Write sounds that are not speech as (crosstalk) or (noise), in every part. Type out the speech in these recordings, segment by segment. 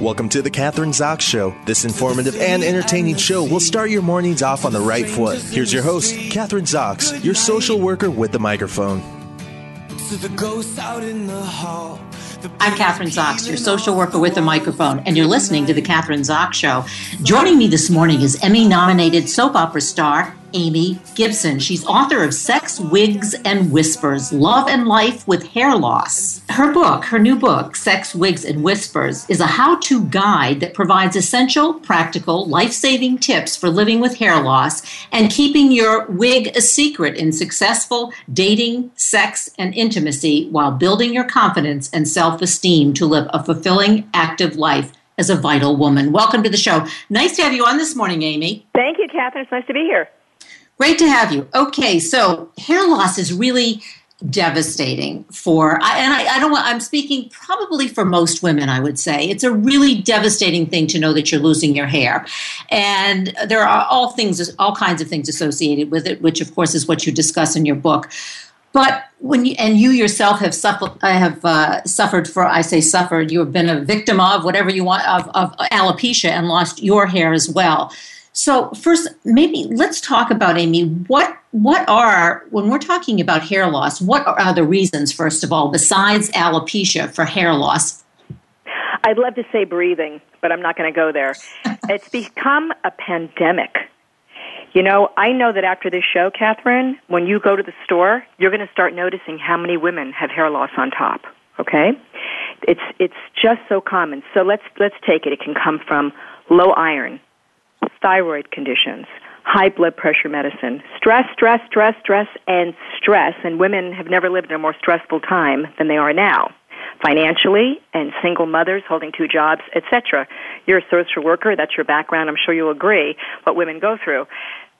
Welcome to the Kathryn Zox Show. This informative and entertaining show will start your mornings off on the right foot. Here's your host, Kathryn Zox, your social worker with the microphone. I'm Kathryn Zox, your social worker with the microphone, and you're listening to The Kathryn Zox Show. Joining me this morning is Emmy nominated soap opera star Amy Gibson. She's author of Sex, Wigs, and Whispers Love and Life with Hair Loss. Her book, her new book, Sex, Wigs, and Whispers, is a how to guide that provides essential, practical, life saving tips for living with hair loss and keeping your wig a secret in successful dating, sex, and intimacy while building your confidence and self esteem to live a fulfilling, active life as a vital woman. Welcome to the show. Nice to have you on this morning, Amy. Thank you, Kathryn. It's nice to be here. Great to have you. Okay, so hair loss is really devastating for and I, I don't want i'm speaking probably for most women i would say. It's a really devastating thing to know that you're losing your hair. And there are all things all kinds of things associated with it which of course is what you discuss in your book. But when you and you yourself have suffered I have uh, suffered for I say suffered you've been a victim of whatever you want of, of alopecia and lost your hair as well so first, maybe let's talk about Amy. What what are when we're talking about hair loss? What are the reasons, first of all, besides alopecia for hair loss? I'd love to say breathing, but I'm not going to go there. (laughs) it's become a pandemic. You know, I know that after this show, Kathryn, when you go to the store, you're going to start noticing how many women have hair loss on top. Okay, it's it's just so common. So let's let's take it. It can come from low iron, thyroid conditions, high blood pressure medicine, stress, stress, stress, stress, and stress. And women have never lived in a more stressful time than they are now. Financially, and single mothers holding two jobs, etc. You're a social worker. That's your background. I'm sure you'll agree what women go through.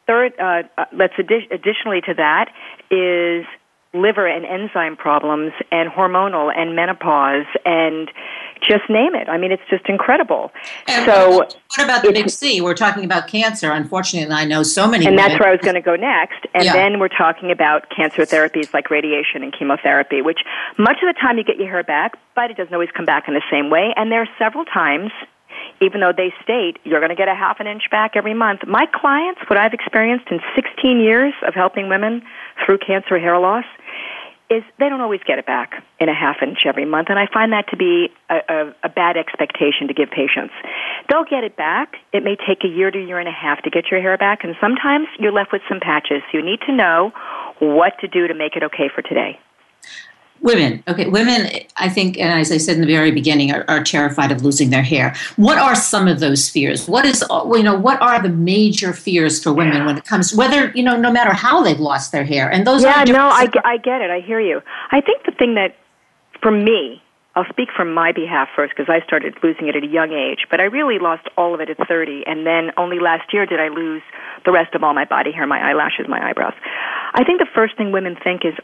Third, uh, uh, let's addi- additionally to that is liver and enzyme problems and hormonal and menopause and just name it. I mean, it's just incredible. And so, what about the big C? We're talking about cancer. Unfortunately, and I know so many. And women. that's where I was going to go next. And Yeah. then we're talking about cancer therapies like radiation and chemotherapy, which much of the time you get your hair back, but it doesn't always come back in the same way. And there are several times, even though they state you're going to get a half an inch back every month. My clients, what I've experienced in 16 years of helping women through cancer hair loss, is they don't always get it back in a half inch every month, and I find that to be a, a, a bad expectation to give patients. They'll get it back. It may take a year to a year and a half to get your hair back, and sometimes you're left with some patches. You need to know what to do to make it okay for today. Women, okay, women, I think, and as I said in the very beginning, are, are terrified of losing their hair. What are some of those fears? What is, uh, you know, what are the major fears for women when it comes, whether, you know, no matter how they've lost their hair? And those yeah, are no, I, I get it. I hear you. I think the thing that, for me, I'll speak from my behalf first because I started losing it at a young age, but I really lost all of it at 30, and then only last year did I lose the rest of all my body hair, my eyelashes, my eyebrows. I think the first thing women think is,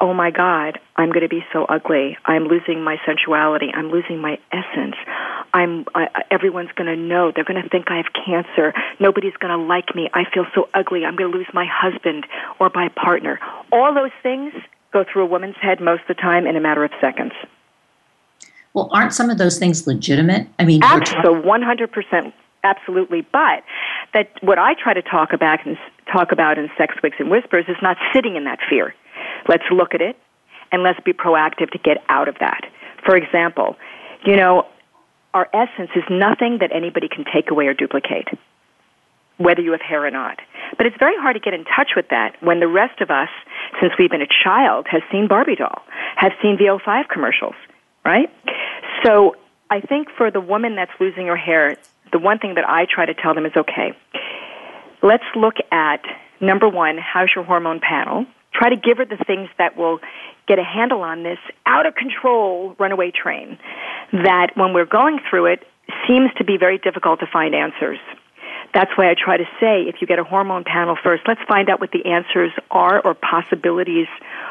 oh my God, I'm going to be so ugly. I'm losing my sensuality. I'm losing my essence. I'm, I, everyone's going to know. They're going to think I have cancer. Nobody's going to like me. I feel so ugly. I'm going to lose my husband or my partner. All those things go through a woman's head most of the time in a matter of seconds. well, aren't some of those things legitimate? I mean, we're 100% absolutely. But that what I try to talk about and talk about in Sex Wigs and Whispers is not sitting in that fear. Let's look at it and let's be proactive to get out of that. For example, you know, our essence is nothing that anybody can take away or duplicate, whether you have hair or not. But it's very hard to get in touch with that when the rest of us, since we've been a child, has seen Barbie doll, have seen the 05 commercials, right? So I think for the woman that's losing her hair, the one thing that I try to tell them is okay, let's look at number one, how's your hormone panel? Try to give her the things that will get a handle on this out of control runaway train that when we're going through it seems to be very difficult to find answers. That's why I try to say if you get a hormone panel first, let's find out what the answers are or possibilities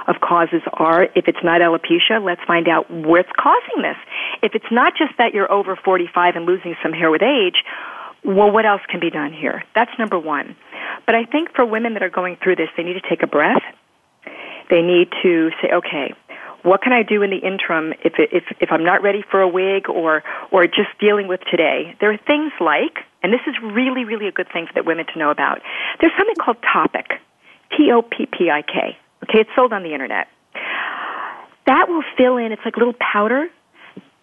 of causes are. If it's not alopecia, let's find out what's causing this. If it's not just that you're over 45 and losing some hair with age, well, what else can be done here? That's number one. But I think for women that are going through this, they need to take a breath. They need to say, okay, what can I do in the interim if, if, if I'm not ready for a wig or, or just dealing with today? There are things like, and this is really, really a good thing for women to know about, there's something called Toppik, T-O-P-P-I-K. Okay, it's sold on the internet. That will fill in, it's like little powder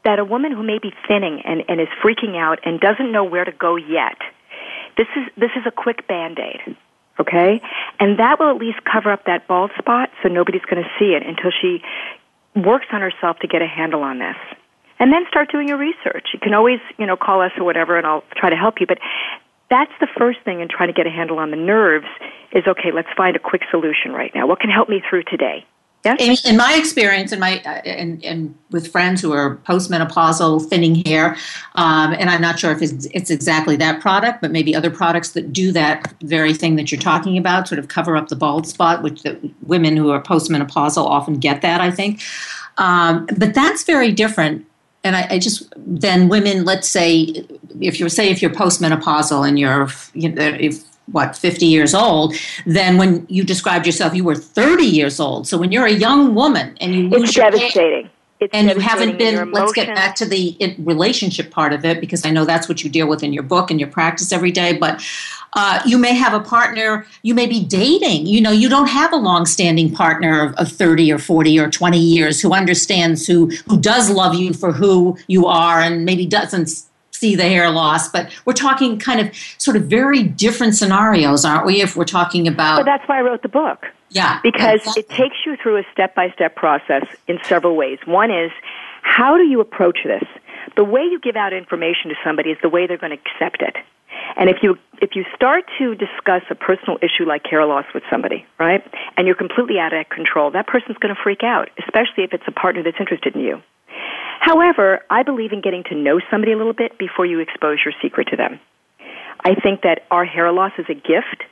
that a woman who may be thinning and, and is freaking out and doesn't know where to go yet, this is, this is a quick band-aid okay? And that will at least cover up that bald spot so nobody's going to see it until she works on herself to get a handle on this. And then start doing your research. You can always, you know, call us or whatever and I'll try to help you. But that's the first thing in trying to get a handle on the nerves is okay, let's find a quick solution right now. What can help me through today? Yes? In, in, my experience, and my uh, and, and with friends who are postmenopausal, thinning hair, um, and I'm not sure if it's, it's, exactly that product, but maybe other products that do that very thing that you're talking about, sort of cover up the bald spot, which the women who are postmenopausal often get that, I think. Um, but that's very different. And I, I, just then women, let's say, if you're say if you're postmenopausal and you're you know, if what 50 years old then when you described yourself you were 30 years old. So when you're a young woman and you lose it's your devastating. It's and you haven't been let's get back to the relationship part of it because i know that's what you deal with in your book and your practice every day but uh, you may have a partner you may be dating you know you don't have a long-standing partner of, of 30 or 40 or 20 years who understands who who does love you for who you are and maybe doesn't see the hair loss, but we're talking kind of sort of very different scenarios, aren't we? If we're talking about. Well, that's why I wrote the book. Yeah. Because exactly. it takes you through a step by step process in several ways. One is, how do you approach this? The way you give out information to somebody is the way they're going to accept it. And if you if you start to discuss a personal issue like hair loss with somebody, right, and you're completely out of control, that person's going to freak out, especially if it's a partner that's interested in you. However, I believe in getting to know somebody a little bit before you expose your secret to them. I think that our hair loss is a gift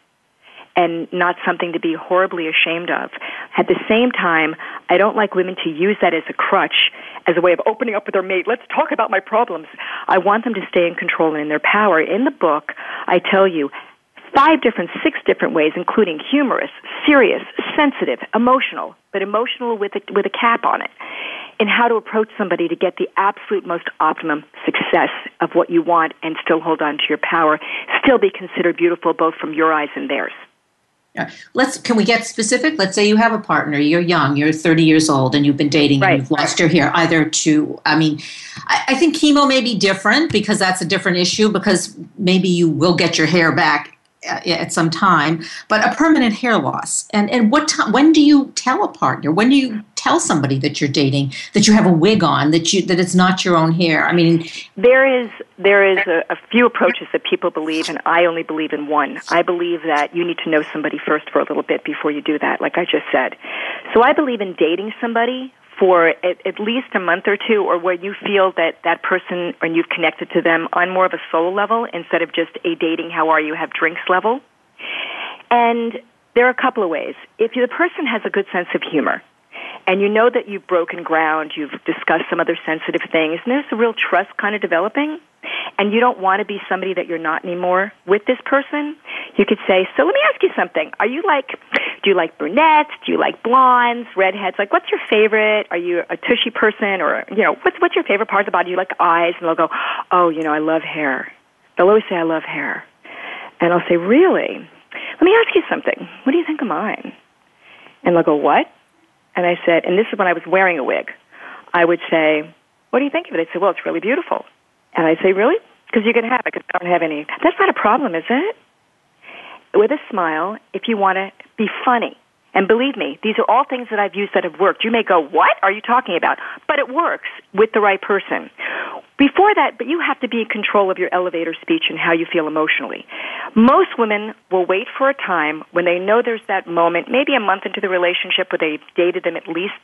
and not something to be horribly ashamed of. At the same time, I don't like women to use that as a crutch, as a way of opening up with their mate. Let's talk about my problems. I want them to stay in control and in their power. In the book, I tell you five different, six different ways, including humorous, serious, sensitive, emotional, but emotional with a, with a cap on it in how to approach somebody to get the absolute most optimum success of what you want and still hold on to your power, still be considered beautiful both from your eyes and theirs. Yeah. Let's can we get specific? Let's say you have a partner, you're young, you're 30 years old, and you've been dating right. and you've lost your hair. Either to, I mean, I, I think chemo may be different because that's a different issue because maybe you will get your hair back uh, at some time, but a permanent hair loss. And and what time? When do you tell a partner? When do you tell somebody that you're dating that you have a wig on that you that it's not your own hair? I mean, there is there is a, a few approaches that people believe, and I only believe in one. I believe that you need to know somebody first for a little bit before you do that, like I just said. So I believe in dating somebody for at, at least a month or two, or where you feel that that person and you've connected to them on more of a soul level instead of just a dating, how are you, have drinks level. And there are a couple of ways. If the person has a good sense of humor, and you know that you've broken ground, you've discussed some other sensitive things, and there's a real trust kind of developing, and you don't want to be somebody that you're not anymore with this person, you could say, so let me ask you something. Are you like, do you like brunettes? Do you like blondes, redheads? Like, what's your favorite? Are you a tushy person? Or, you know, what's, what's your favorite part of the body? Do you like eyes? And they'll go, oh, you know, I love hair. They'll always say, I love hair. And I'll say, really? Let me ask you something. What do you think of mine? And they'll go, what? And I said, and this is when I was wearing a wig. I would say, what do you think of it? They'd say, well, it's really beautiful. And I'd say, really? Because you can have it because I don't have any. That's not a problem, is it? With a smile, if you want to be funny. And believe me, these are all things that I've used that have worked. You may go, what are you talking about? But it works with the right person. Before that, but you have to be in control of your elevator speech and how you feel emotionally. Most women will wait for a time when they know there's that moment, maybe a month into the relationship where they've dated them at least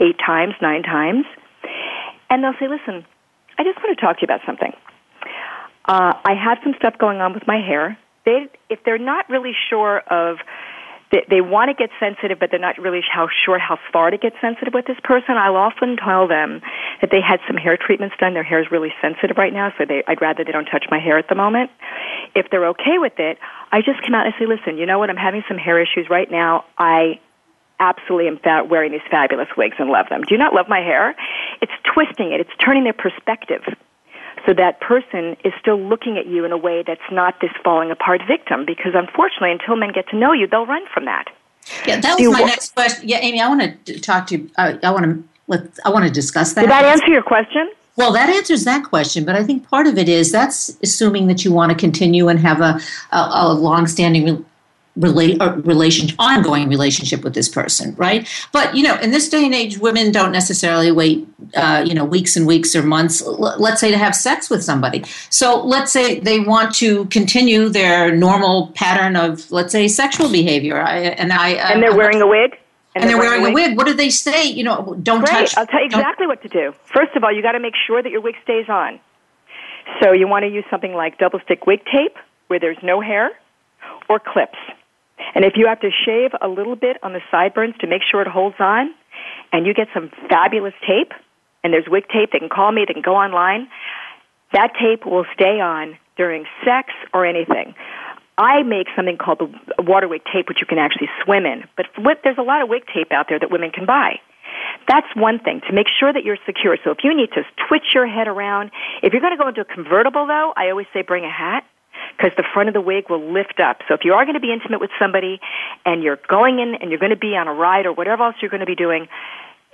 eight times, nine times. And they'll say, listen, I just want to talk to you about something. Uh, I have some stuff going on with my hair. They, if they're not really sure of they, they want to get sensitive, but they're not really how sure how far to get sensitive with this person. I'll often tell them that they had some hair treatments done. Their hair is really sensitive right now, so they, I'd rather they don't touch my hair at the moment. If they're okay with it, I just come out and say, listen, you know what? I'm having some hair issues right now. I absolutely am fa- wearing these fabulous wigs and love them. Do you not love my hair? It's twisting it. It's turning their perspective. So that person is still looking at you in a way that's not this falling apart victim because unfortunately until men get to know you, they'll run from that. Yeah, that was my next question. Yeah, Amy, I want to talk to you. Uh, I, I want to let I want to discuss that. Did that answer your question? Well, that answers that question, but I think part of it is that's assuming that you want to continue and have a, a, a long-standing relate uh, relation ongoing relationship with this person right but you know in this day and age women don't necessarily wait uh, you know weeks and weeks or months let's say to have sex with somebody so let's say they want to continue their normal pattern of let's say sexual behavior I, and i and they're wearing a wig and, and they're, wearing, wearing, a wig. wig. What do they say? You know, don't Great. touch. I'll tell you exactly what to do. First of all, you got to make sure that your wig stays on. So you want to use something like double stick wig tape, where there's no hair, or clips. And if you have to shave a little bit on the sideburns to make sure it holds on, and you get some fabulous tape, and there's wig tape, they can call me, they can go online, that tape will stay on during sex or anything. I make something called the water wig tape, which you can actually swim in. But there's a lot of wig tape out there that women can buy. That's one thing to make sure that you're secure. So if you need to twitch your head around, if you're going to go into a convertible, though, I always say bring a hat because the front of the wig will lift up. So if you are going to be intimate with somebody and you're going in and you're going to be on a ride or whatever else you're going to be doing,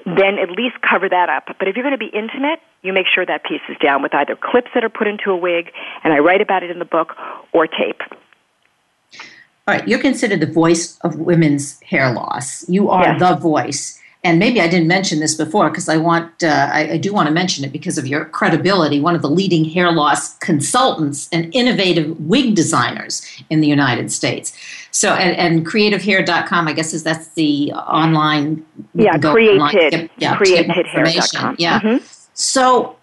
then at least cover that up. But if you're going to be intimate, you make sure that piece is down with either clips that are put into a wig, and I write about it in the book, or tape. All right, you're considered the voice of women's hair loss. You are Yes. the voice. And maybe I didn't mention this before because I want, uh, I, I do want to mention it because of your credibility. One of the leading hair loss consultants and innovative wig designers in the United States. So, and, and creativehair.com, I guess is that's the online. Yeah, created, online, yeah, get more createdhair.com. information. Yeah. Mhm. So,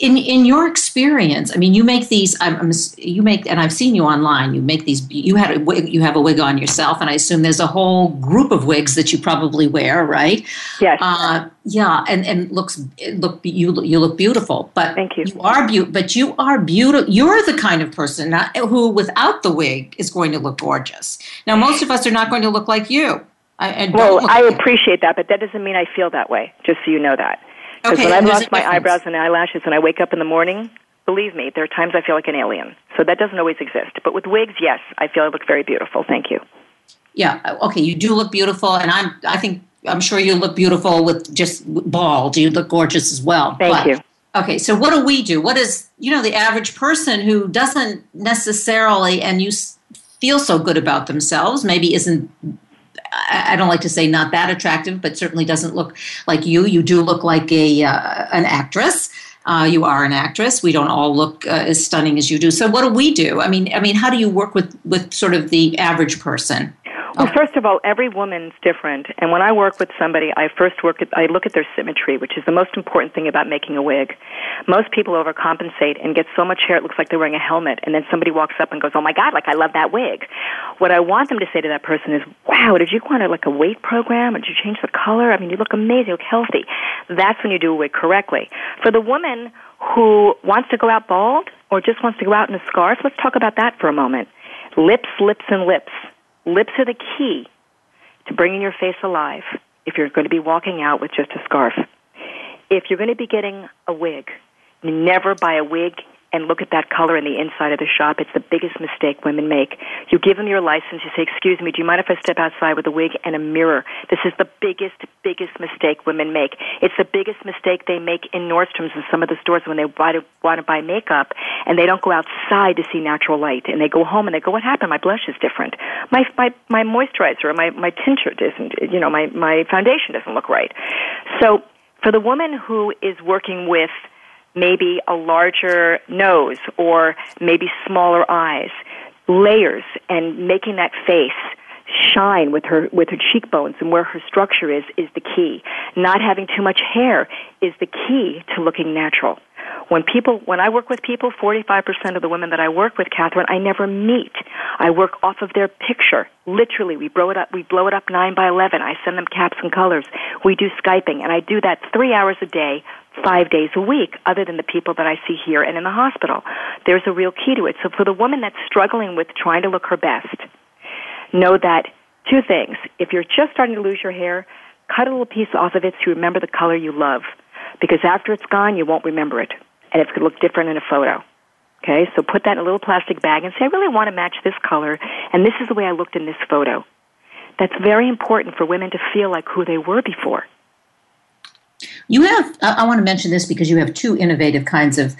in in your experience, I mean, you make these. I'm, I'm, you make, and I've seen you online. You make these. You had a wig. You have a wig on yourself, and I assume there's a whole group of wigs that you probably wear, right? Yes. Uh, yeah, and and looks look you you look beautiful, but Thank you. You are beautiful, but you are beautiful. You're the kind of person not, who, without the wig, is going to look gorgeous. Now, most of us are not going to look like you. I, don't Well, I you. appreciate that, but that doesn't mean I feel that way, just so you know that. Because Okay, when I've lost my eyebrows and eyelashes and I wake up in the morning, believe me, there are times I feel like an alien. So that doesn't always exist. But with wigs, yes, I feel I look very beautiful. Thank you. Yeah. Okay. You do look beautiful, and I'm. I think I'm sure you look beautiful with just bald. You look gorgeous as well. Thank But- you. Okay. So what do we do? What is you know the average person who doesn't necessarily and you feel so good about themselves maybe isn't. I don't like to say not that attractive, but certainly doesn't look like you. You do look like a uh, an actress. Uh, you are an actress. We don't all look uh, as stunning as you do. So what do we do? I mean, I mean, how do you work with with sort of the average person? Well, first of all, every woman's different, and when I work with somebody, I first work at, I look at their symmetry, which is the most important thing about making a wig. Most people overcompensate and get so much hair it looks like they're wearing a helmet, and then somebody walks up and goes, "Oh my God, like I love that wig." What I want them to say to that person is, "Wow, did you go on a, like a weight program, or did you change the color? I mean, you look amazing, you look healthy." That's when you do a wig correctly. For the woman who wants to go out bald or just wants to go out in a scarf, let's talk about that for a moment. Lips, lips, and lips. Lips are the key to bringing your face alive if you're going to be walking out with just a scarf. If you're going to be getting a wig, never buy a wig and look at that color in the inside of the shop. It's the biggest mistake women make. You give them your license, you say, Excuse me, do you mind if I step outside with a wig and a mirror? This is the biggest, biggest mistake women make. It's the biggest mistake they make in Nordstrom's and some of the stores when they buy to, want to buy makeup and they don't go outside to see natural light. And they go home and they go, What happened? My blush is different. My, my, my moisturizer my, my tinture isn't, you know, my, my foundation doesn't look right. So for the woman who is working with maybe a larger nose or maybe smaller eyes, layers and making that face shine with her with her cheekbones and where her structure is is the key. Not having too much hair is the key to looking natural. When people, when I work with people, 45% of the women that I work with, Kathryn, I never meet. I work off of their picture. Literally, we blow it up, we blow it up 9 by 11. I send them caps and colors. We do Skyping, and I do that three hours a day, five days a week, other than the people that I see here and in the hospital. There's a real key to it. So for the woman that's struggling with trying to look her best, know that two things. If you're just starting to lose your hair, cut a little piece off of it so you remember the color you love. Because after it's gone, you won't remember it and it's going to look different in a photo. Okay, so put that in a little plastic bag and say, I really want to match this color, and this is the way I looked in this photo. That's very important for women to feel like who they were before. You have, I want to mention this because you have two innovative kinds of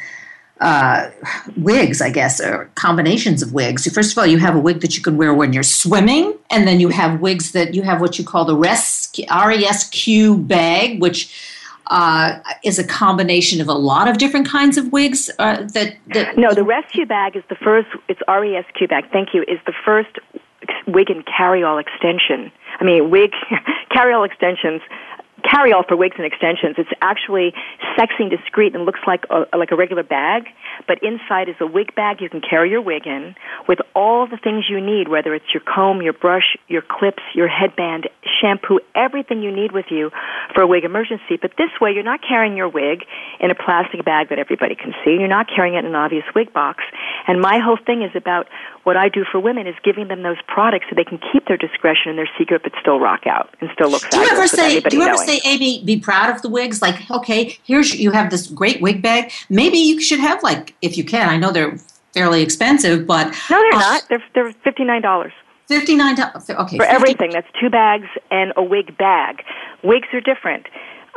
uh, wigs, I guess, or combinations of wigs. First of all, you have a wig that you can wear when you're swimming, and then you have wigs that you have what you call the RESQ bag, which uh, is a combination of a lot of different kinds of wigs. Uh, that, that no, the rescue bag is the first. It's RESQ bag. Thank you. Is the first wig and carry-all extension. I mean, wig (laughs) carry-all extensions carry all for wigs and extensions. It's actually sexy and discreet and looks like a, like a regular bag, but inside is a wig bag you can carry your wig in with all the things you need, whether it's your comb, your brush, your clips, your headband, shampoo, everything you need with you for a wig emergency. But this way, you're not carrying your wig in a plastic bag that everybody can see. You're not carrying it in an obvious wig box. And my whole thing is about what I do for women is giving them those products so they can keep their discretion and their secret, but still rock out and still look do you ever say, Do you ever knowing. say, Amy, be proud of the wigs? Like, okay, here's you have this great wig bag. Maybe you should have like, if you can. I know they're fairly expensive, but no, they're uh, not. They're they're fifty nine dollars. Fifty nine dollars. Okay, for 50. everything. That's two bags and a wig bag. Wigs are different.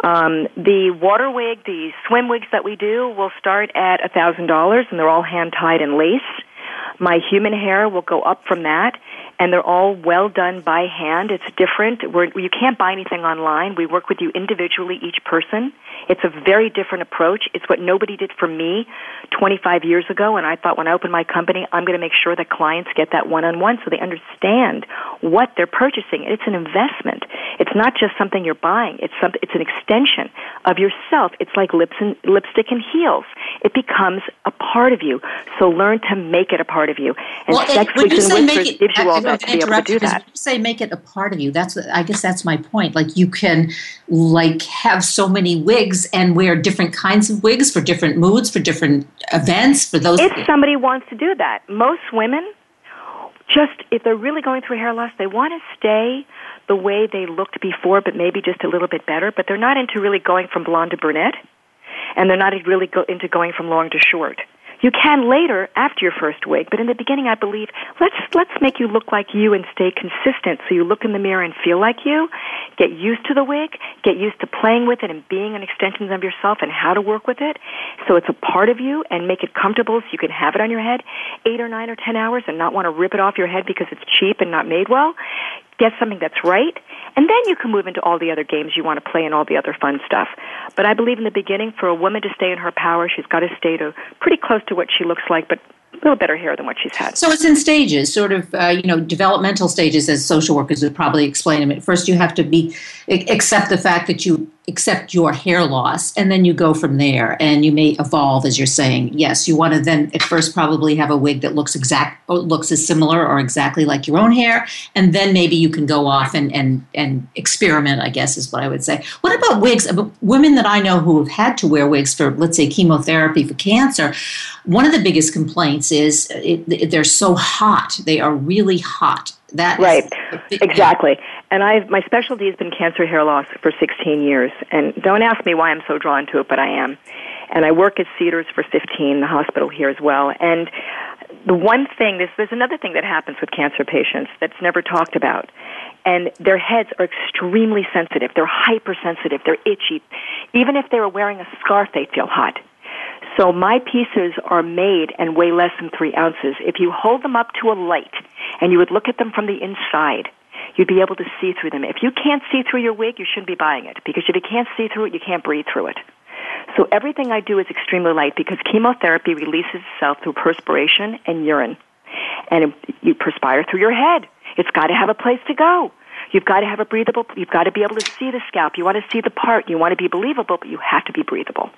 Um, the water wig, the swim wigs that we do, will start at a thousand dollars, and they're all hand tied and lace. My human hair will go up from that, and they're all well done by hand. It's different. We're, you can't buy anything online. We work with you individually, each person. It's a very different approach. It's what nobody did for me 25 years ago, and I thought when I open my company, I'm going to make sure that clients get that one-on-one so they understand what they're purchasing. It's an investment. It's not just something you're buying. It's something. It's an extension of yourself. It's like lips and lipstick and heels. It becomes a part of you. So learn to make it a part of you. And well, Sex when you say make it, gives you all that to be able to do that. When you say make it a part of you, that's I guess that's my point. Like you can like have so many wigs and wear different kinds of wigs for different moods, for different events, for those. If somebody wants to do that, most women just if they're really going through hair loss, they want to stay the way they looked before, but maybe just a little bit better. But they're not into really going from blonde to brunette, and they're not really go into going from long to short. You can later after your first wig, but in the beginning I believe let's let's make you look like you and stay consistent so you look in the mirror and feel like you. Get used to the wig, get used to playing with it and being an extension of yourself and how to work with it so it's a part of you and make it comfortable so you can have it on your head 8 or 9 or 10 hours and not want to rip it off your head because it's cheap and not made well. Get something that's right and then you can move into all the other games you want to play and all the other fun stuff. But I believe in the beginning, for a woman to stay in her power, she's got to stay to pretty close to what she looks like, but little better hair than what she's had. So it's in stages, sort of, uh, you know, developmental stages, as social workers would probably explain them. First, you have to be accept the fact that you accept your hair loss, and then you go from there, and you may evolve, as you're saying. Yes, you want to then at first probably have a wig that looks exact, looks as similar or exactly like your own hair, and then maybe you can go off and and and experiment. I guess is what I would say. What about wigs? Women that I know who have had to wear wigs for, let's say, chemotherapy for cancer. One of the biggest complaints is it, they're so hot. They are really hot. That right, exactly. And I've my specialty has been cancer hair loss for 16 years. And don't ask me why I'm so drawn to it, but I am. And I work at Cedars for 15, the hospital here as well. And the one thing, there's, there's another thing that happens with cancer patients that's never talked about. And their heads are extremely sensitive. They're hypersensitive. They're itchy. Even if they were wearing a scarf, they feel hot. So my pieces are made and weigh less than three ounces. If you hold them up to a light and you would look at them from the inside, you'd be able to see through them. If you can't see through your wig, you shouldn't be buying it because if you can't see through it, you can't breathe through it. So everything I do is extremely light because chemotherapy releases itself through perspiration and urine. And you perspire through your head. It's got to have a place to go. You've got to have a breathable, you've got to be able to see the scalp. You want to see the part. You want to be believable, but you have to be breathable.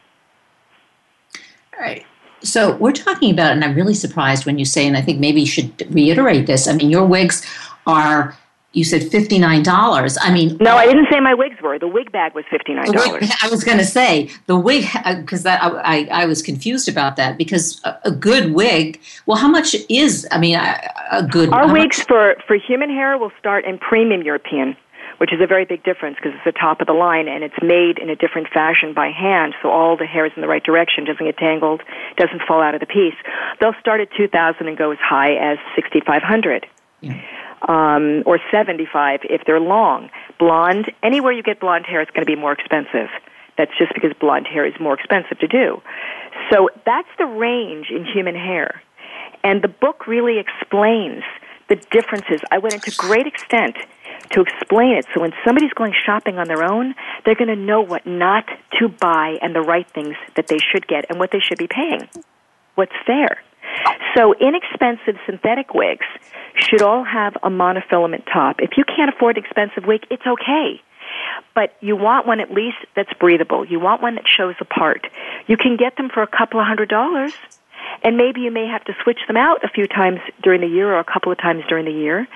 All right. So we're talking about, and I'm really surprised when you say, and I think maybe you should reiterate this. I mean, your wigs are you said fifty nine dollars. I mean, no, I didn't say my wigs were. The wig bag was fifty nine dollars. (laughs) I was going to say the wig because uh, that I, I, I was confused about that because a, a, good wig. Well, how much is? I mean, a, a good. Our wigs much? for for human hair will start in premium European, which is a very big difference because it's the top of the line and it's made in a different fashion by hand, so all the hair is in the right direction, doesn't get tangled, doesn't fall out of the piece. They'll start at two thousand and go as high as sixty five hundred. Yeah um, or 75 if they're long. Blonde, anywhere you get blonde hair, it's going to be more expensive. That's just because blonde hair is more expensive to do. So that's the range in human hair. And the book really explains the differences. I went into great extent to explain it. So when somebody's going shopping on their own, they're going to know what not to buy and the right things that they should get and what they should be paying. What's fair. So inexpensive synthetic wigs should all have a monofilament top. If you can't afford expensive wig, it's okay. But you want one at least that's breathable. You want one that shows apart. You can get them for a couple of hundred dollars. And maybe you may have to switch them out a few times during the year or a couple of times during the year.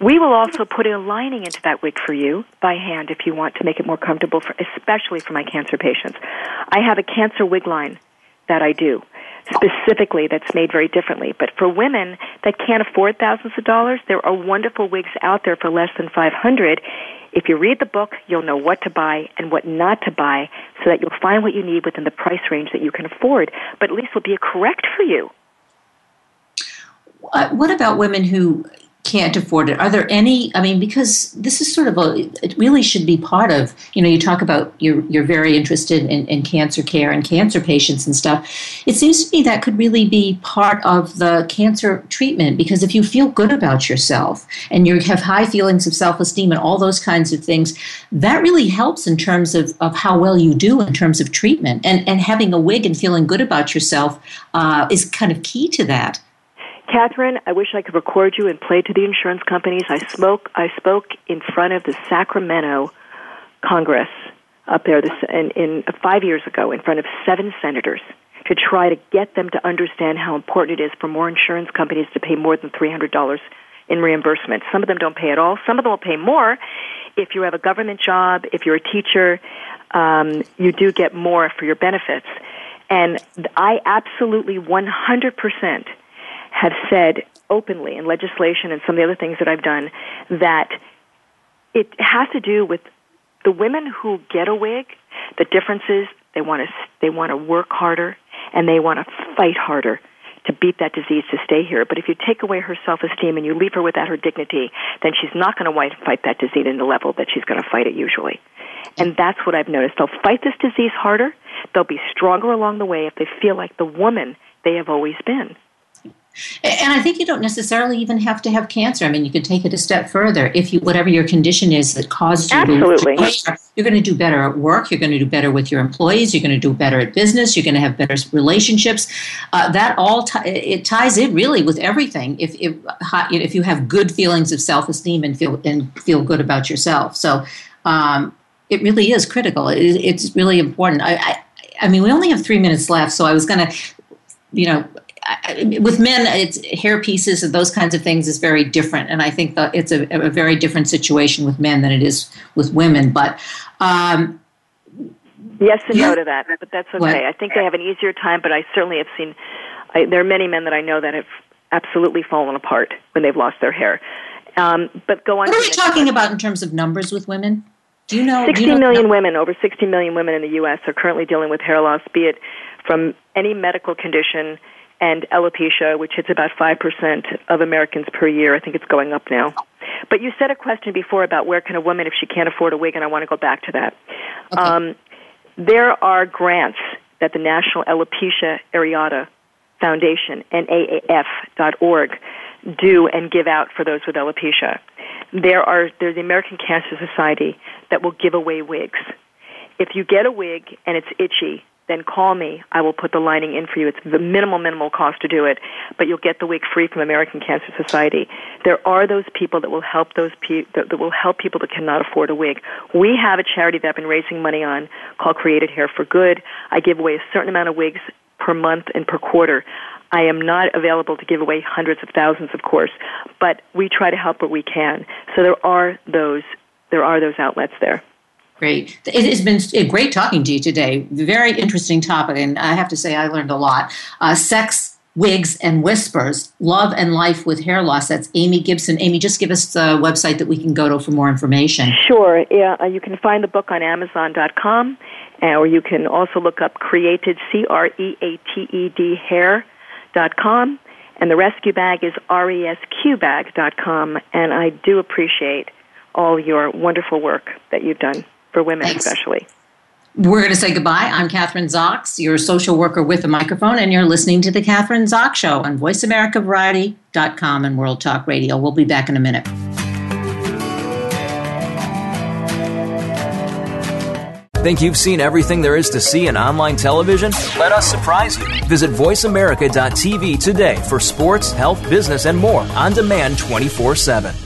We will also put a lining into that wig for you by hand if you want to make it more comfortable, for, especially for my cancer patients. I have a cancer wig line that I do specifically that's made very differently. But for women that can't afford thousands of dollars, there are wonderful wigs out there for less than 500. If you read the book, you'll know what to buy and what not to buy so that you'll find what you need within the price range that you can afford, but at least will be correct for you. Uh, what about women who can't afford it. Are there any i mean because this is sort of a it really should be part of you know you talk about you're you're very interested in, in cancer care and cancer patients and stuff. It seems to me that could really be part of the cancer treatment because if you feel good about yourself and you have high feelings of self-esteem and all those kinds of things that really helps in terms of, of how well you do in terms of treatment. And and having a wig and feeling good about yourself uh, is kind of key to that Kathryn, I wish I could record you and play to the insurance companies. I spoke, I spoke in front of the Sacramento Congress up there this, in, in five years ago in front of seven senators to try to get them to understand how important it is for more insurance companies to pay more than $300 in reimbursement. Some of them don't pay at all. Some of them will pay more. If you have a government job, if you're a teacher, um, you do get more for your benefits. And I absolutely 100% have said openly in legislation and some of the other things that I've done that it has to do with the women who get a wig. The difference is they want to they want to work harder and they want to fight harder to beat that disease to stay here. But if you take away her self esteem and you leave her without her dignity, then she's not going to fight that disease in the level that she's going to fight it usually. And that's what I've noticed. They'll fight this disease harder. They'll be stronger along the way if they feel like the woman they have always been. And I think you don't necessarily even have to have cancer. I mean, you could take it a step further. If you, whatever your condition is that caused you Absolutely. to, you're going to do better at work. You're going to do better with your employees. You're going to do better at business. You're going to have better relationships. Uh, that all t- it ties in really with everything. If if if you have good feelings of self esteem and feel and feel good about yourself, so um, it really is critical. It, it's really important. I, I I mean, we only have three minutes left, so I was going to, you know with men, it's hair pieces and those kinds of things is very different, and I think that it's a, a very different situation with men than it is with women. But um, yes and yeah. no to that, but that's okay. What? I think they have an easier time, but I certainly have seen. I, there are many men that I know that have absolutely fallen apart when they've lost their hair. Um, but go on. What are we talking about in terms of numbers with women? Do you know? 60 do you know, million women, over 60 million women in the U.S. are currently dealing with hair loss, be it from any medical condition and alopecia, which hits about 5% of Americans per year. I think it's going up now. But you said a question before about where can a woman, if she can't afford a wig, and I want to go back to that. Okay. Um, there are grants that the National Alopecia Areata Foundation, NAAF.org, do and give out for those with alopecia. There are, there's the American Cancer Society that will give away wigs. If you get a wig and it's itchy, then call me. I will put the lining in for you. It's the minimal, minimal cost to do it, but you'll get the wig free from American Cancer Society. There are those people that will help those pe- that, that will help people that cannot afford a wig. We have a charity that I've been raising money on called Created Hair for Good. I give away a certain amount of wigs per month and per quarter. I am not available to give away hundreds of thousands, of course, but we try to help where we can. So there are those there are those outlets there. Great. It has been great talking to you today. Very interesting topic, and I have to say I learned a lot. Uh, sex, wigs, and whispers. Love and life with hair loss. That's Amy Gibson. Amy, just give us the website that we can go to for more information. Sure. Yeah, uh, you can find the book on Amazon.com, uh, or you can also look up Created C R E A T E D Hair.com, and the rescue bag is resqbag.com. And I do appreciate all your wonderful work that you've done for women Thanks. especially. We're going to say goodbye. I'm Kathryn Zox, your social worker with a microphone, and you're listening to The Kathryn Zox Show on VoiceAmericaVariety.com and World Talk Radio. We'll be back in a minute. Think you've seen everything there is to see in online television? Let us surprise you. Visit VoiceAmerica.tv today for sports, health, business, and more on demand 24 7.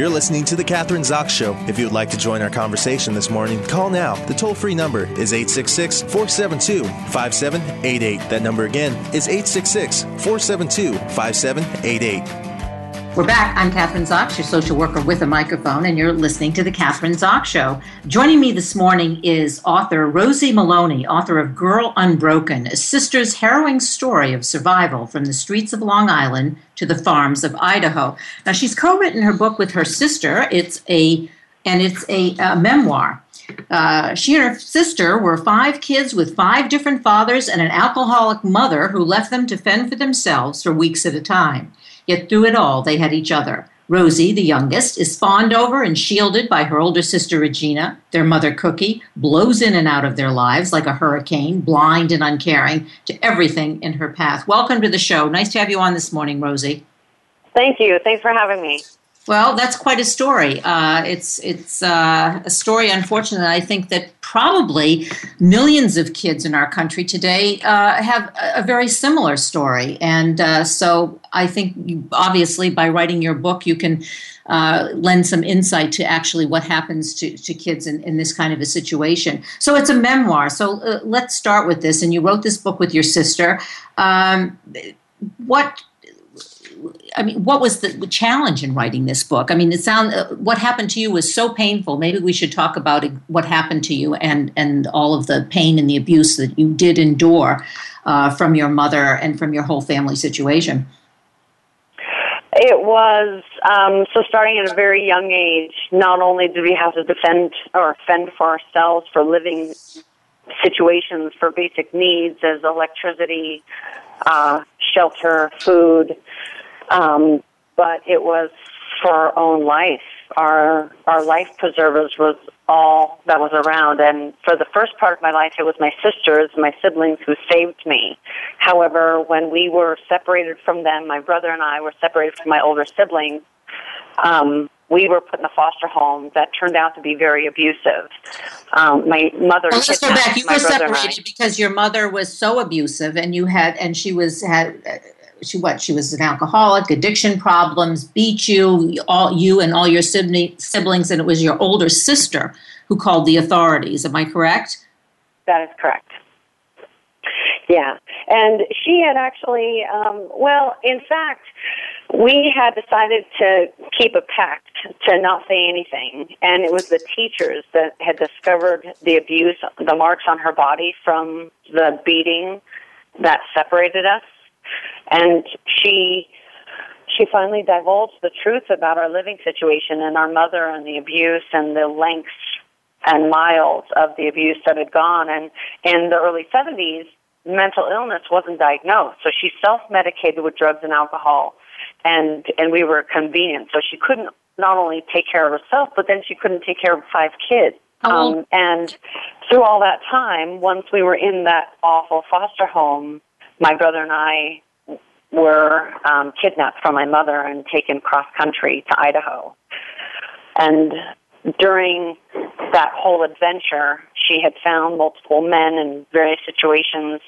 You're listening to The Kathryn Zox Show. If you would like to join our conversation this morning, call now. The toll free number is 866 472 5788. That number again is 866 472 5788. We're back. I'm Kathryn Zox, your social worker with a microphone, and you're listening to The Kathryn Zox Show. Joining me this morning is author Rosie Maloney, author of Girl Unbroken, a sister's harrowing story of survival from the streets of Long Island to the farms of Idaho. Now, she's co written her book with her sister. It's a and it's a, a memoir. Uh, she and her sister were five kids with five different fathers and an alcoholic mother who left them to fend for themselves for weeks at a time. Yet through it all, they had each other. Rosie, the youngest, is fawned over and shielded by her older sister Regina. Their mother, Cookie, blows in and out of their lives like a hurricane, blind and uncaring to everything in her path. Welcome to the show. Nice to have you on this morning, Rosie. Thank you. Thanks for having me. Well, that's quite a story. Uh, it's it's uh, a story, unfortunately, I think that probably millions of kids in our country today uh, have a, very similar story. And uh, so I think, you, obviously, by writing your book, you can uh, lend some insight to actually what happens to, to kids in, in this kind of a situation. So it's a memoir. So uh, let's start with this. And you wrote this book with your sister. Um, what I mean, what was the challenge in writing this book? I mean, it sound uh, what happened to you was so painful. Maybe we should talk about what happened to you and and all of the pain and the abuse that you did endure uh, from your mother and from your whole family situation. It was um, so starting at a very young age. Not only did we have to defend or fend for ourselves for living situations for basic needs as electricity, uh, shelter, food, um, but it was for our own life. Our our life preservers was all that was around, and for the first part of my life, it was my sisters, my siblings, who saved me. However, when we were separated from them, my brother and I were separated from my older siblings. Um, we were put in a foster home that turned out to be very abusive. Um, my mother. Let's go back. You were separated because your mother was so abusive, and you had, and she was had she what she was an alcoholic addiction problems beat you all you and all your siblings and it was your older sister who called the authorities. Am i correct? That is correct. Yeah, and she had actually, um, well, in fact, we had decided to keep a pact to not say anything, and it was the teachers that had discovered the abuse, the marks on her body from the beating that separated us, and she she finally divulged the truth about our living situation and our mother and the abuse and the lengths and miles of the abuse that had gone. And in the early 70s, mental illness wasn't diagnosed. So she self-medicated with drugs and alcohol. And, and we were convenient. So she couldn't not only take care of herself, but then she couldn't take care of five kids. Um, and through all that time, once we were in that awful foster home, my brother and I were um, kidnapped from my mother and taken cross country to Idaho. And during that whole adventure, she had found multiple men in various situations,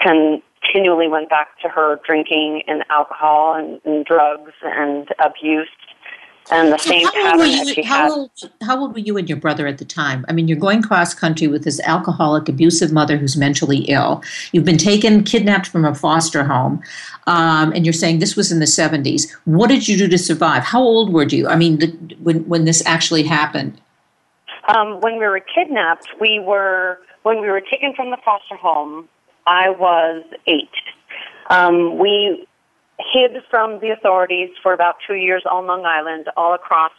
continually went back to her drinking and alcohol and, and drugs and abuse and the same how old, she how, old, how old were you and your brother at the time? I mean, you're going cross country with this alcoholic, abusive mother who's mentally ill. You've been taken, kidnapped from a foster home, um, and you're saying this was in the 70s. What did you do to survive? How old were you? I mean, the, when when this actually happened? Um, when we were kidnapped, we were when we were taken from the foster home. I was eight. Um, we hid from the authorities for about two years on Long Island, all across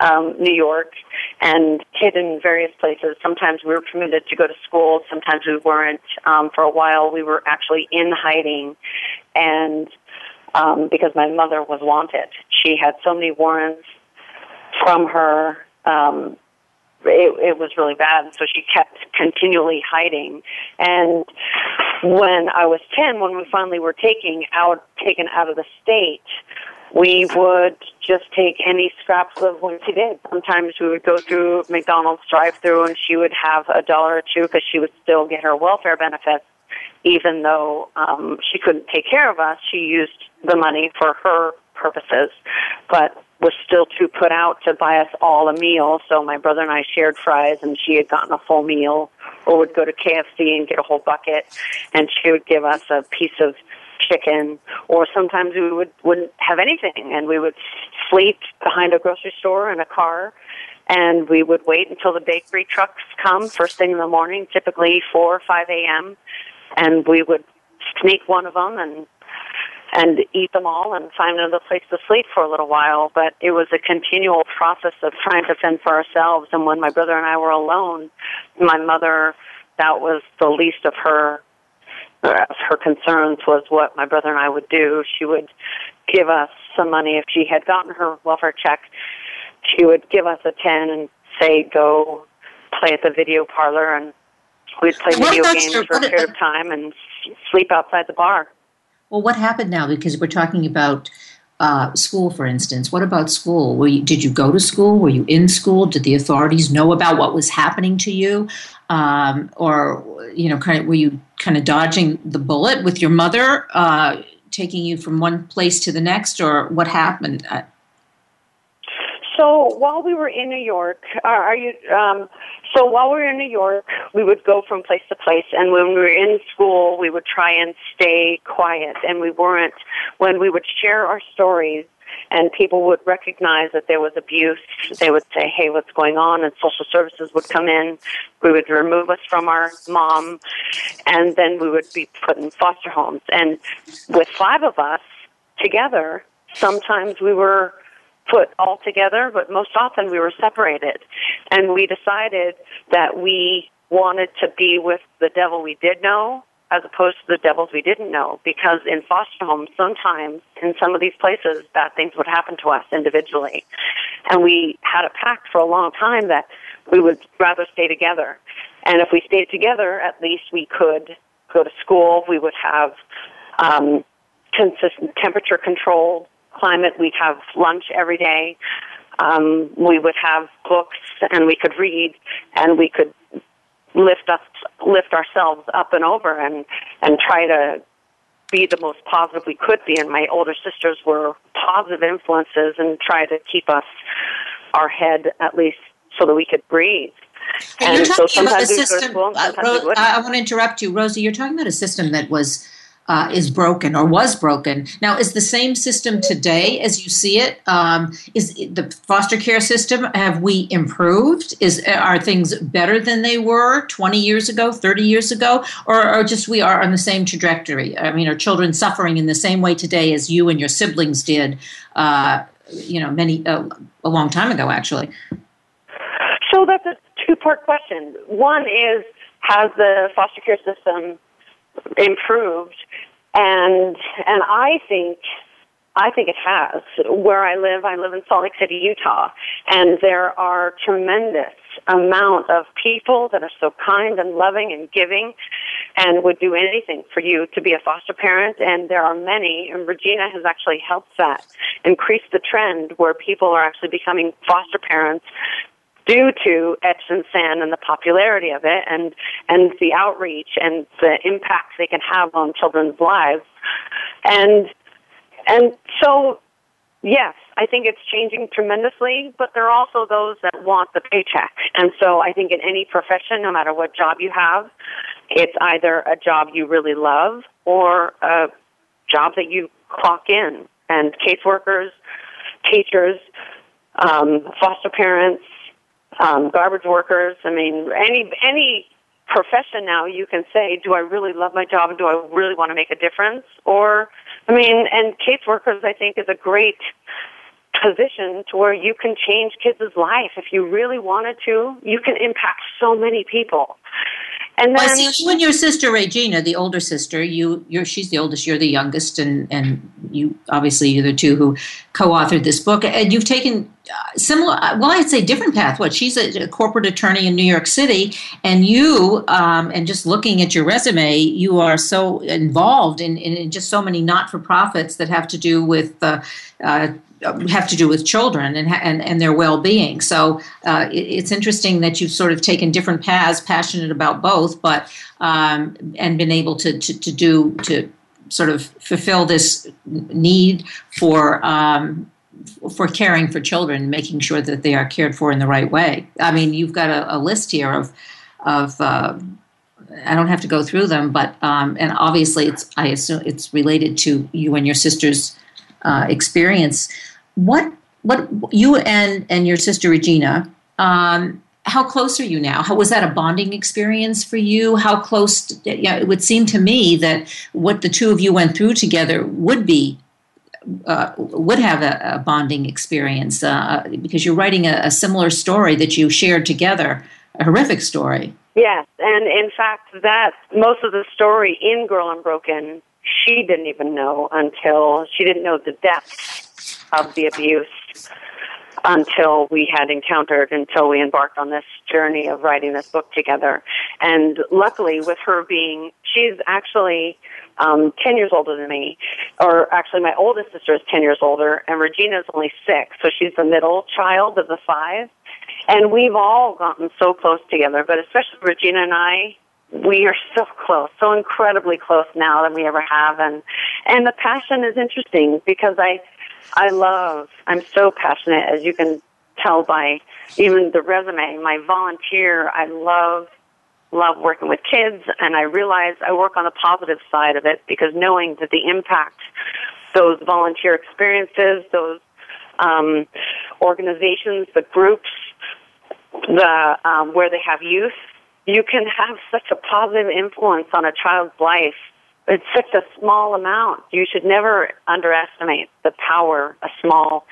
um, New York, and hid in various places. Sometimes we were permitted to go to school. Sometimes we weren't. Um, for a while, we were actually in hiding, and um, because my mother was wanted, she had so many warrants from her. Um, it, it was really bad, and so she kept continually hiding. And when I was ten, when we finally were taking out taken out of the state, we would just take any scraps of what she did. Sometimes we would go through McDonald's drive-through, and she would have a dollar or two because she would still get her welfare benefits, even though um, she couldn't take care of us. She used the money for her purposes, but was still too put out to buy us all a meal. So my brother and I shared fries, and she had gotten a full meal, or would go to KFC and get a whole bucket, and she would give us a piece of chicken. Or sometimes we would wouldn't have anything, and we would sleep behind a grocery store in a car. And we would wait until the bakery trucks come first thing in the morning, typically 4 or 5 a.m. And we would sneak one of them and and eat them all and find another place to sleep for a little while. But it was a continual process of trying to fend for ourselves. And when my brother and I were alone, my mother, that was the least of her uh, her concerns was what my brother and I would do. She would give us some money if she had gotten her welfare check. She would give us a ten and say, "Go play at the video parlor," and we'd play What video games for a period of time and sleep outside the bar. Well, what happened now? Because we're talking about uh, school, for instance. What about school? Were you, did you go to school? Were you in school? Did the authorities know about what was happening to you? Um, or, you know, kind of were you kind of dodging the bullet with your mother, uh, taking you from one place to the next, or what happened? So while we were in New York, uh, are you? Um, so while we were in New York, we would go from place to place, and when we were in school, we would try and stay quiet, and we weren't. When we would share our stories, and people would recognize that there was abuse, they would say, "Hey, what's going on?" And social services would come in. We would remove us from our mom, and then we would be put in foster homes. And with five of us together, sometimes we were put all together, but most often we were separated. And we decided that we wanted to be with the devil we did know as opposed to the devils we didn't know. Because in foster homes sometimes in some of these places bad things would happen to us individually. And we had a pact for a long time that we would rather stay together. And if we stayed together at least we could go to school. We would have um, consistent temperature controlled climate. We'd have lunch every day. Um, we would have books, and we could read, and we could lift us, lift ourselves up and over, and and try to be the most positive we could be. And my older sisters were positive influences, and try to keep us our head at least so that we could breathe. And, and so sometimes we go to school, uh, Ro- I want to interrupt you, Rosie. You're talking about a system that was uh, is broken or was broken. Now, is the same system today as you see it? Um, is the foster care system have we improved? Is are things better than they were 20 years ago, 30 years ago, or, or just we are on the same trajectory? I mean, are children suffering in the same way today as you and your siblings did? Uh, you know, many uh, a long time ago, actually. So that's a two-part question. One is has the foster care system improved and and I think I think it has. Where I live, I live in Salt Lake City, Utah, and there are tremendous amount of people that are so kind and loving and giving and would do anything for you to be a foster parent and there are many and Regina has actually helped that increase the trend where people are actually becoming foster parents due to Etched in Sand and the popularity of it and, and the outreach and the impact they can have on children's lives. And, and so, yes, I think it's changing tremendously, but there are also those that want the paycheck. And so I think in any profession, no matter what job you have, it's either a job you really love or a job that you clock in. And caseworkers, teachers, um, foster parents, um, garbage workers. I mean, any any profession now you can say, do I really love my job do I really want to make a difference? Or, I mean, and caseworkers I think is a great position to where you can change kids' life if you really wanted to. You can impact so many people. And then, well, see, you and your sister Regina, the older sister, you, you're she's the oldest, you're the youngest, and and you obviously you're the two who co-authored this book, and you've taken uh, similar. Uh, well, I'd say different path. What she's a, a corporate attorney in New York City, and you, um, and just looking at your resume, you are so involved in, in just so many not-for-profits that have to do with. Uh, uh, have to do with children and and, and their well being. So uh, it, it's interesting that you've sort of taken different paths, passionate about both, but um, and been able to, to to do to sort of fulfill this need for. Um, for caring for children, making sure that they are cared for in the right way. I mean, you've got a, a list here of of uh, I don't have to go through them, but um, and obviously it's I assume it's related to you and your sister's uh, experience. What what you and and your sister Regina? Um, how close are you now? How was that a bonding experience for you? How close? Yeah, it would seem to me that what the two of you went through together would be uh, would have a, a bonding experience uh, because you're writing a, a, similar story that you shared together, a horrific story. Yes, and in fact, that most of the story in Girl Unbroken, she didn't even know until she didn't know the depth of the abuse until we had encountered, until we embarked on this journey of writing this book together. And luckily, with her being, she's actually um, 10 years older than me, or actually, my oldest sister is 10 years older, and Regina's only six, so she's the middle child of the five. And we've all gotten so close together, but especially Regina and I, we are so close, so incredibly close now than we ever have. And, and the passion is interesting because I, I love, I'm so passionate, as you can tell by even the resume, my volunteer, I love, love working with kids, and I realize I work on the positive side of it because knowing that the impact those volunteer experiences, those um, organizations, the groups, the um, where they have youth, you can have such a positive influence on a child's life it's such a small amount. You should never underestimate the power a small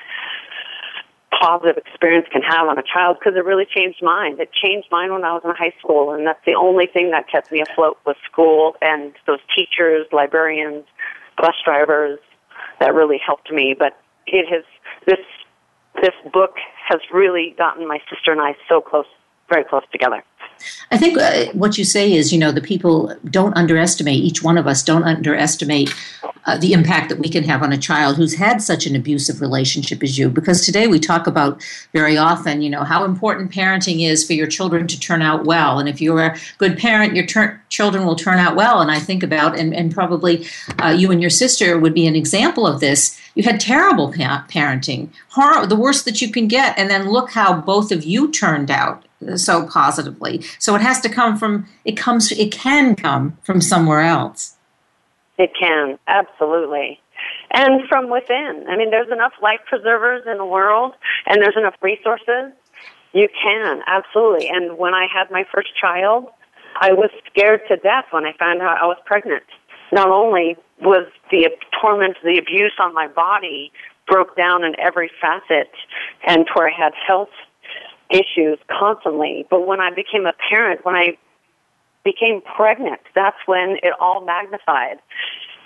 positive experience can have on a child because it really changed mine. It changed mine when I was in high school, and that's the only thing that kept me afloat was school and those teachers, librarians, bus drivers that really helped me. But it has this this book has really gotten my sister and I so close, very close together. I think uh, what you say is, you know, the people don't underestimate, each one of us don't underestimate uh, the impact that we can have on a child who's had such an abusive relationship as you. Because today we talk about very often, you know, how important parenting is for your children to turn out well. And if you're a good parent, your ter- children will turn out well. And I think about, and, and probably uh, you and your sister would be an example of this. You had terrible pa- parenting, horror, the worst that you can get. And then look how both of you turned out so positively. So it has to come from it comes it can come from somewhere else. It can absolutely. And from within. I mean, there's enough life preservers in the world, and there's enough resources. You can absolutely. And when I had my first child, I was scared to death when I found out I was pregnant. Not only was the torment, the abuse on my body broke down in every facet, and where I had health issues constantly. But when I became a parent, when I became pregnant, that's when it all magnified.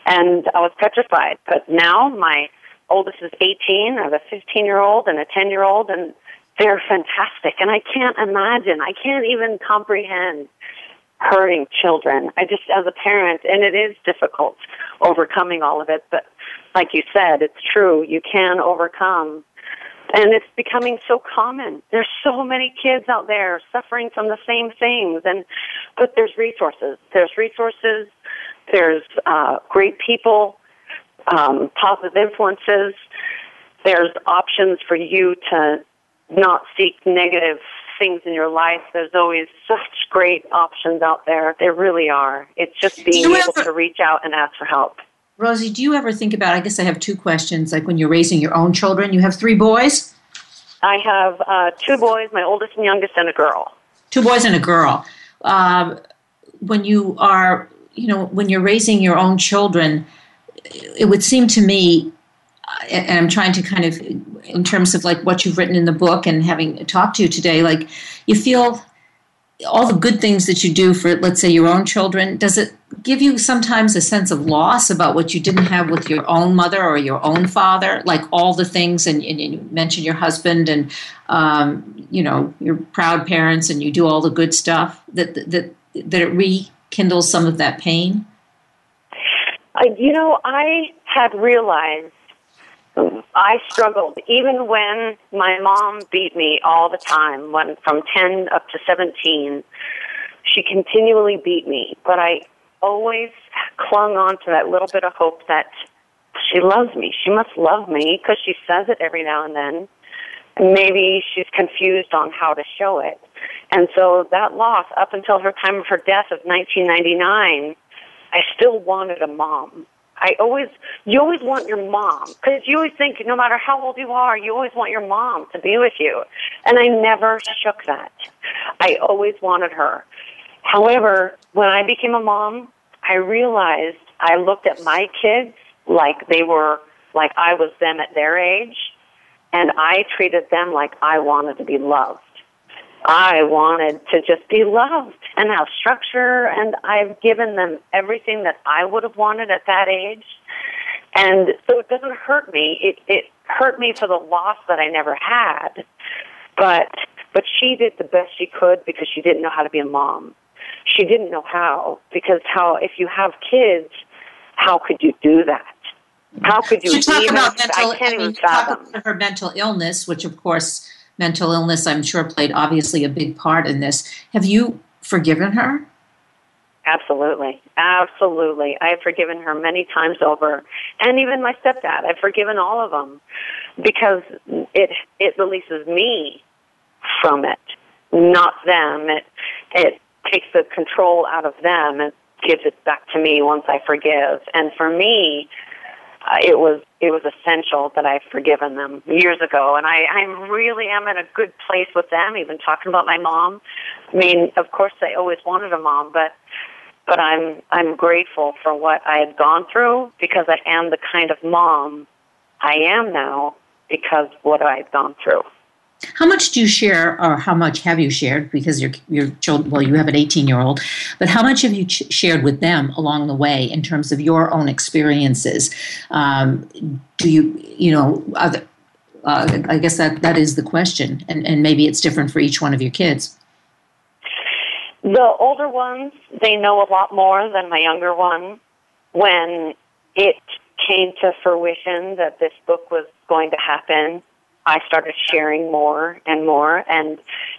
And I was petrified. But now my oldest is 18. I have a 15 year old and a 10 year old, and they're fantastic. And I can't imagine, I can't even comprehend hurting children. I just, as a parent, and it is difficult overcoming all of it, but like you said, it's true. You can overcome and it's becoming so common. There's so many kids out there suffering from the same things, and but there's resources. There's resources. There's uh, great people, um, positive influences. There's options for you to not seek negative things in your life. There's always such great options out there. There really are. It's just being able to reach out and ask for help. Rosie, do you ever think about? I guess I have two questions. Like when you're raising your own children, you have three boys. I have uh, two boys, my oldest and youngest, and a girl. Two boys and a girl. Um, when you are, you know, when you're raising your own children, it would seem to me, and I'm trying to kind of, in terms of like what you've written in the book and having talked to you today, like you feel all the good things that you do for, let's say, your own children, does it give you sometimes a sense of loss about what you didn't have with your own mother or your own father? Like all the things, and, and you mentioned your husband and, um, you know, your proud parents, and you do all the good stuff, that, that, that it rekindles some of that pain? I, you know, I had realized I struggled even when my mom beat me all the time, when from 10 up to 17. She continually beat me, but I always clung on to that little bit of hope that she loves me. She must love me because she says it every now and then. Maybe she's confused on how to show it. And so that loss, up until her time of her death of 1999, I still wanted a mom. I always, you always want your mom because you always think no matter how old you are, you always want your mom to be with you. And I never shook that. I always wanted her. However, when I became a mom, I realized I looked at my kids like they were, like I was them at their age, and I treated them like I wanted to be loved. I wanted to just be loved and have structure, and I've given them everything that I would have wanted at that age. And so it doesn't hurt me. It, it hurt me for the loss that I never had. But, but she did the best she could because she didn't know how to be a mom. She didn't know how because how, if you have kids, how could you do that? How could you, even, about mental, I can't I mean, even talk fathom. about her mental illness, which of course mental illness, I'm sure, played obviously a big part in this. Have you forgiven her? Absolutely. Absolutely. I have forgiven her many times over. And even my stepdad. I've forgiven all of them because it it releases me from it, not them. It it takes the control out of them and gives it back to me once I forgive. And for me, uh, it was it was essential that I've forgiven them years ago, and I I really am in a good place with them. Even talking about my mom, I mean, of course, I always wanted a mom, but but I'm I'm grateful for what I had gone through because I am the kind of mom I am now because what I've gone through. How much do you share, or how much have you shared? Because your your children, well, you have an 18 year old, but how much have you ch- shared with them along the way in terms of your own experiences? Um, do you, you know, uh, I guess that that is the question, and and maybe it's different for each one of your kids. The older ones, they know a lot more than my younger one. When it came to fruition that this book was going to happen, I started sharing more and more and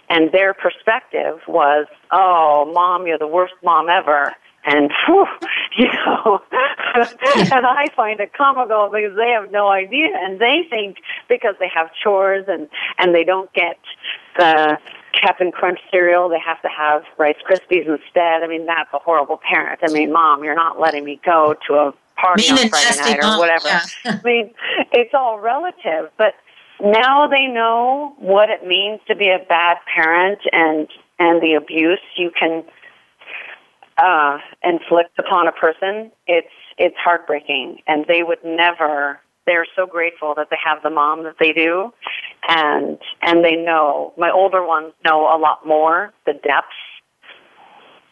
and their perspective was, "Oh, mom, you're the worst mom ever." And whew, (laughs) you know, (laughs) and I find it comical because they have no idea, and they think because they have chores and and they don't get the Captain Crunch cereal. They have to have Rice Krispies instead. I mean, that's a horrible parent. I mean, mom, you're not letting me go to a party on Friday night or mom, whatever. yeah. (laughs) I mean, it's all relative, but now they know what it means to be a bad parent and and the abuse you can uh, inflict upon a person. It's it's heartbreaking, and they would never. They're so grateful that they have the mom that they do, and and they know. My older ones know a lot more the depths,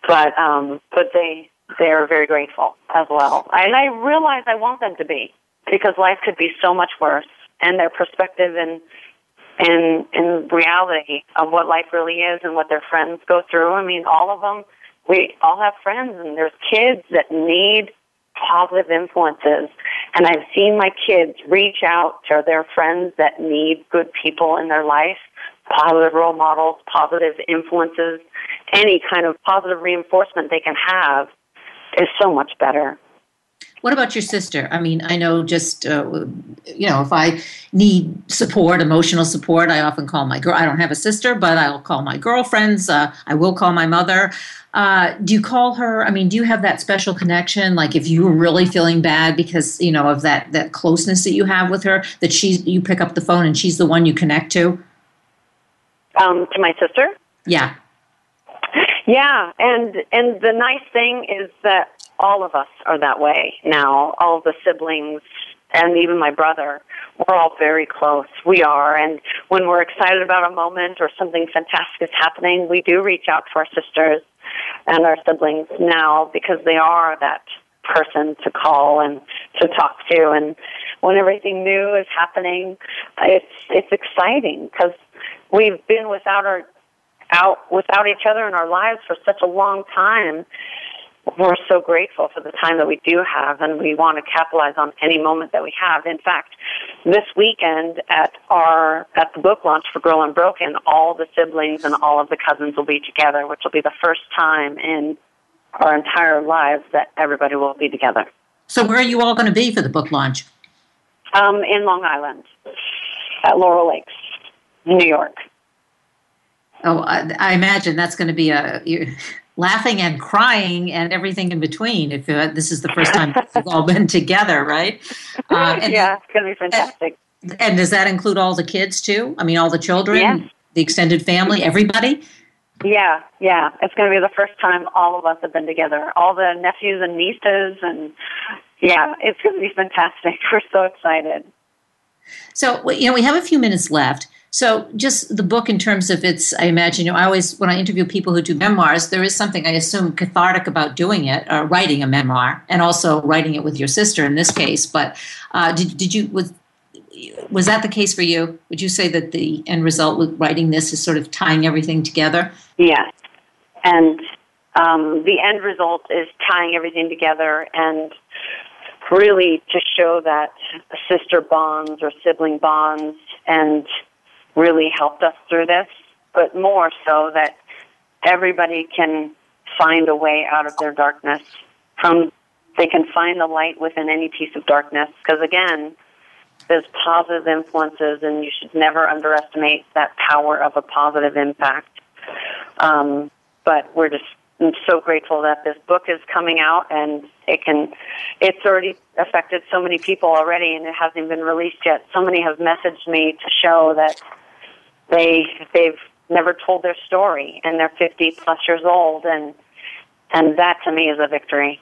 but um, but they they are very grateful as well. And I realize I want them to be because life could be so much worse, and their perspective and and in reality of what life really is and what their friends go through. I mean, all of them. We all have friends, and there's kids that need positive influences. And I've seen my kids reach out to their friends that need good people in their life, positive role models, positive influences, any kind of positive reinforcement they can have is so much better. What about your sister? I mean, I know just, uh, you know, if I need support, emotional support, I often call my girl. I don't have a sister, but I'll call my girlfriends. Uh, I will call my mother. Uh, do you call her? I mean, do you have that special connection? Like if you were really feeling bad because, you know, of that, that closeness that you have with her, that she's, you pick up the phone and she's the one you connect to? Um, to my sister? Yeah. (laughs) Yeah, and and the nice thing is that all of us are that way now. All the siblings and even my brother, we're all very close. We are, and when we're excited about a moment or something fantastic is happening, we do reach out to our sisters and our siblings now because they are that person to call and to talk to and when everything new is happening it's it's exciting because we've been without our out without each other in our lives for such a long time. We're so grateful for the time that we do have, and we want to capitalize on any moment that we have. In fact, this weekend at our at the book launch for Girl Unbroken, all the siblings and all of the cousins will be together, which will be the first time in our entire lives that everybody will be together. So where are you all going to be for the book launch? Um, in Long Island, at Laurel Lakes, New York. Oh, I, I imagine that's going to be a laughing and crying and everything in between. If uh, this is the first time we've all been together, right? (laughs) Uh, and, yeah, it's going to be fantastic. And does that include all the kids too? I mean, all the children, Yes. the extended family, everybody. Yeah, yeah. It's going to be the first time all of us have been together. All the nephews and nieces, and yeah, it's going to be fantastic. (laughs) We're so excited. So you know, we have a few minutes left. So just the book in terms of its, I imagine, you know, I always when I interview people who do memoirs, there is something I assume cathartic about doing it, or writing a memoir, and also writing it with your sister in this case. But uh, did did you was was that the case for you? Would you say that the end result with writing this is sort of tying everything together? Yes, and um, the end result is tying everything together and really to show that sister bonds or sibling bonds and really helped us through this, but more so that everybody can find a way out of their darkness. From they can find the light within any piece of darkness because again there's positive influences and you should never underestimate that power of a positive impact. Um, but we're just I'm so grateful that this book is coming out and it can it's already affected so many people already and it hasn't been released yet. So many have messaged me to show that they they've never told their story and they're 50 plus years old and and that to me is a victory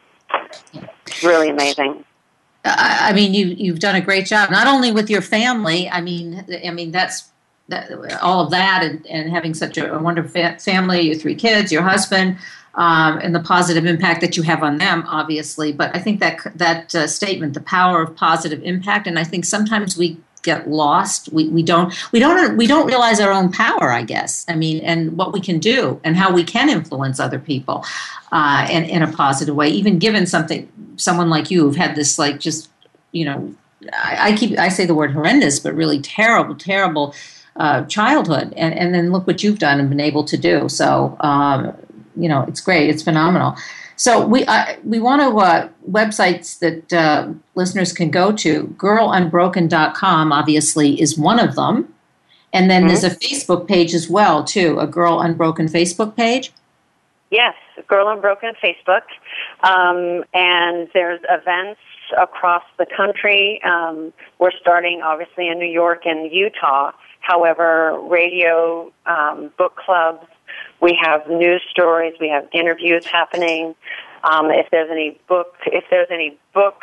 it's really amazing I mean, you you've done a great job, not only with your family. I mean, I mean that's that, all of that, and, and having such a, wonderful fa- family, your three kids, your husband, um, and the positive impact that you have on them, obviously. But I think that that uh, statement, the power of positive impact, and I think sometimes we get lost. We, we don't we don't we don't realize our own power. I guess. I mean, and what we can do, and how we can influence other people, uh, in in a positive way. Even given something, someone like you who've had this like just you know, I, I keep I say the word horrendous, but really terrible, terrible uh, childhood, and and then look what you've done and been able to do. So um, you know, it's great, it's phenomenal. So we uh, we want to uh, websites that uh, listeners can go to. Girlunbroken.com obviously is one of them, And then Mhm. there's a Facebook page as well, too, a Girl Unbroken Facebook page. Yes, Girl Unbroken Facebook. Um, and there's events across the country. Um, we're starting obviously in New York and Utah. However, radio, um, book clubs, we have news stories, we have interviews happening. Um, if there's any book, if there's any book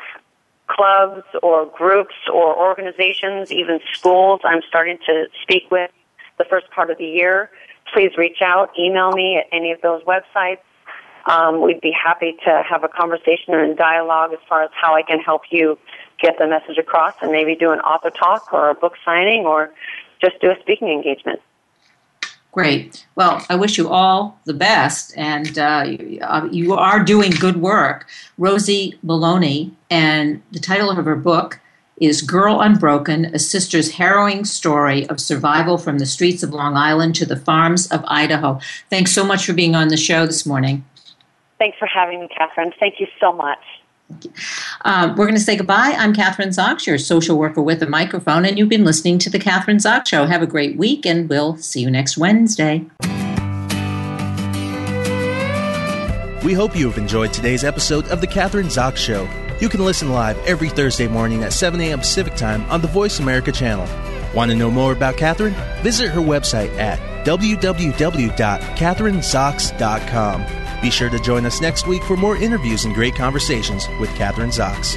clubs or groups or organizations, even schools, I'm starting to speak with the first part of the year. Please reach out, email me at any of those websites. Um, we'd be happy to have a conversation and dialogue as far as how I can help you get the message across and maybe do an author talk or a book signing or just do a speaking engagement. Great. Well, I wish you all the best, and uh, you, uh, you are doing good work. Rosie Maloney, and the title of her book is Girl Unbroken A Sister's Harrowing Story of Survival from the Streets of Long Island to the Farms of Idaho. Thanks so much for being on the show this morning. Thanks for having me, Kathryn. Thank you so much. Um, we're going to say goodbye. I'm Kathryn Zox, your social worker with a microphone, and you've been listening to The Kathryn Zox Show. Have a great week, and we'll see you next Wednesday. We hope you have enjoyed today's episode of The Kathryn Zox Show. You can listen live every Thursday morning at 7 a.m. Pacific Time on the Voice America channel. Want to know more about Kathryn? Visit her website at www.kathrynzox.com. Be sure to join us next week for more interviews and great conversations with Kathryn Zox.